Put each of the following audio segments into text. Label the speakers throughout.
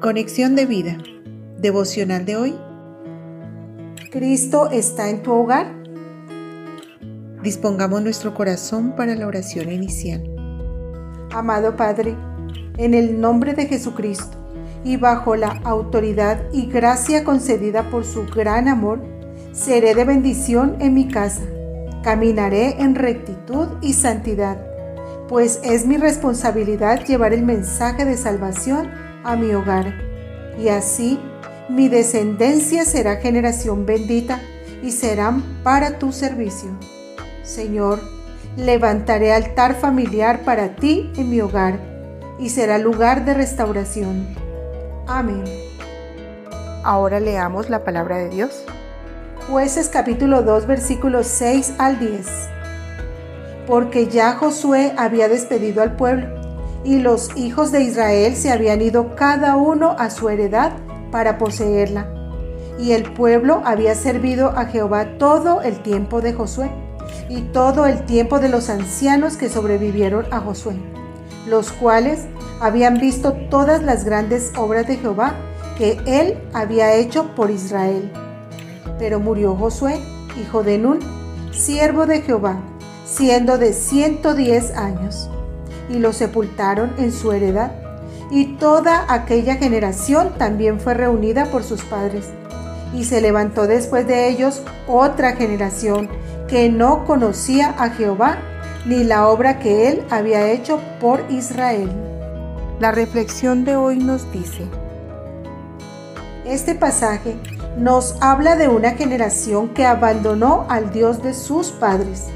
Speaker 1: Conexión de vida. Devocional de hoy.
Speaker 2: Cristo está en tu hogar.
Speaker 1: Dispongamos nuestro corazón para la oración inicial.
Speaker 2: Amado Padre, en el nombre de Jesucristo y bajo la autoridad y gracia concedida por su gran amor, seré de bendición en mi casa. Caminaré en rectitud y santidad, pues es mi responsabilidad llevar el mensaje de salvación a mi hogar. Y así mi descendencia será generación bendita y serán para tu servicio. Señor, levantaré altar familiar para ti en mi hogar y será lugar de restauración. Amén.
Speaker 1: Ahora leamos la palabra de Dios.
Speaker 2: Jueces capítulo 2 versículos 6 al 10. Porque ya Josué había despedido al pueblo y los hijos de Israel se habían ido cada uno a su heredad para poseerla. Y el pueblo había servido a Jehová todo el tiempo de Josué y todo el tiempo de los ancianos que sobrevivieron a Josué, los cuales habían visto todas las grandes obras de Jehová que él había hecho por Israel. Pero murió Josué, hijo de Nun, siervo de Jehová, siendo de ciento diez años y lo sepultaron en su heredad. Y toda aquella generación también fue reunida por sus padres. Y se levantó después de ellos otra generación que no conocía a Jehová ni la obra que él había hecho por Israel.
Speaker 1: La reflexión de hoy nos dice,
Speaker 2: este pasaje nos habla de una generación que abandonó al Dios de sus padres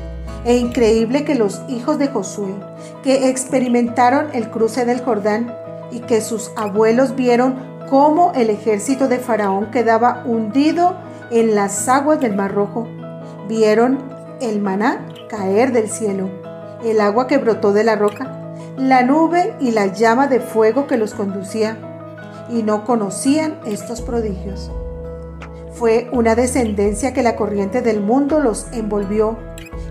Speaker 2: e increíble que los hijos de Josué, que experimentaron el cruce del Jordán y que sus abuelos vieron cómo el ejército de Faraón quedaba hundido en las aguas del Mar Rojo, vieron el maná caer del cielo, el agua que brotó de la roca, la nube y la llama de fuego que los conducía, y no conocían estos prodigios. Fue una descendencia que la corriente del mundo los envolvió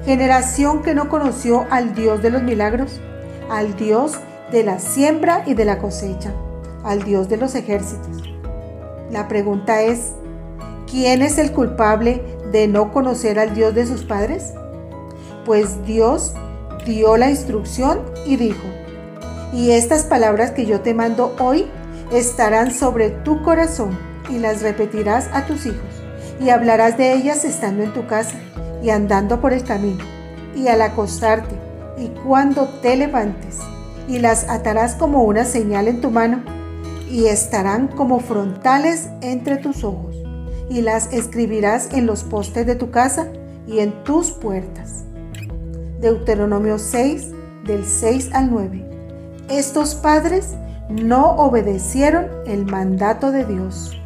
Speaker 2: generación que no conoció al Dios de los milagros, al Dios de la siembra y de la cosecha, al Dios de los ejércitos. La pregunta es, ¿quién es el culpable de no conocer al Dios de sus padres? Pues Dios dio la instrucción y dijo, y estas palabras que yo te mando hoy estarán sobre tu corazón y las repetirás a tus hijos y hablarás de ellas estando en tu casa y andando por el camino, y al acostarte, y cuando te levantes, y las atarás como una señal en tu mano, y estarán como frontales entre tus ojos, y las escribirás en los postes de tu casa y en tus puertas. Deuteronomio 6, del 6 al 9. Estos padres no obedecieron el mandato de Dios.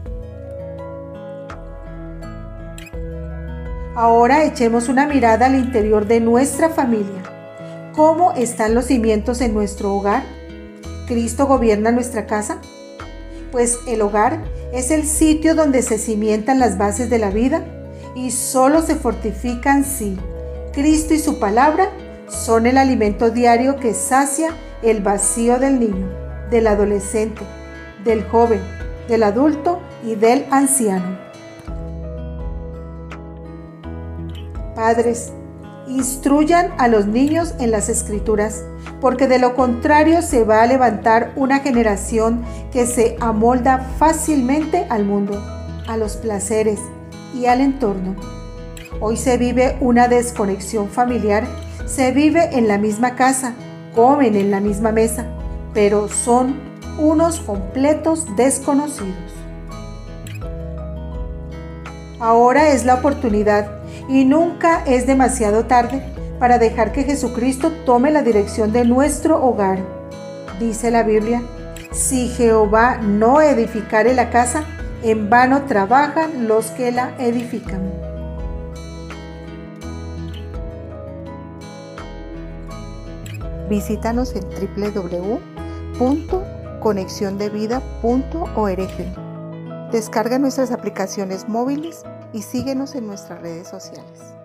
Speaker 2: Ahora echemos una mirada al interior de nuestra familia. ¿Cómo están los cimientos en nuestro hogar? ¿Cristo gobierna nuestra casa? Pues el hogar es el sitio donde se cimientan las bases de la vida y solo se fortifican si Cristo y su palabra son el alimento diario que sacia el vacío del niño, del adolescente, del joven, del adulto y del anciano. Padres, instruyan a los niños en las escrituras, porque de lo contrario se va a levantar una generación que se amolda fácilmente al mundo, a los placeres y al entorno. Hoy se vive una desconexión familiar, se vive en la misma casa, comen en la misma mesa, pero son unos completos desconocidos. Ahora es la oportunidad y nunca es demasiado tarde para dejar que Jesucristo tome la dirección de nuestro hogar. Dice la Biblia, si Jehová no edificare la casa, en vano trabajan los que la edifican.
Speaker 1: Visítanos en www.conexiondevida.org. Descarga nuestras aplicaciones móviles y síguenos en nuestras redes sociales.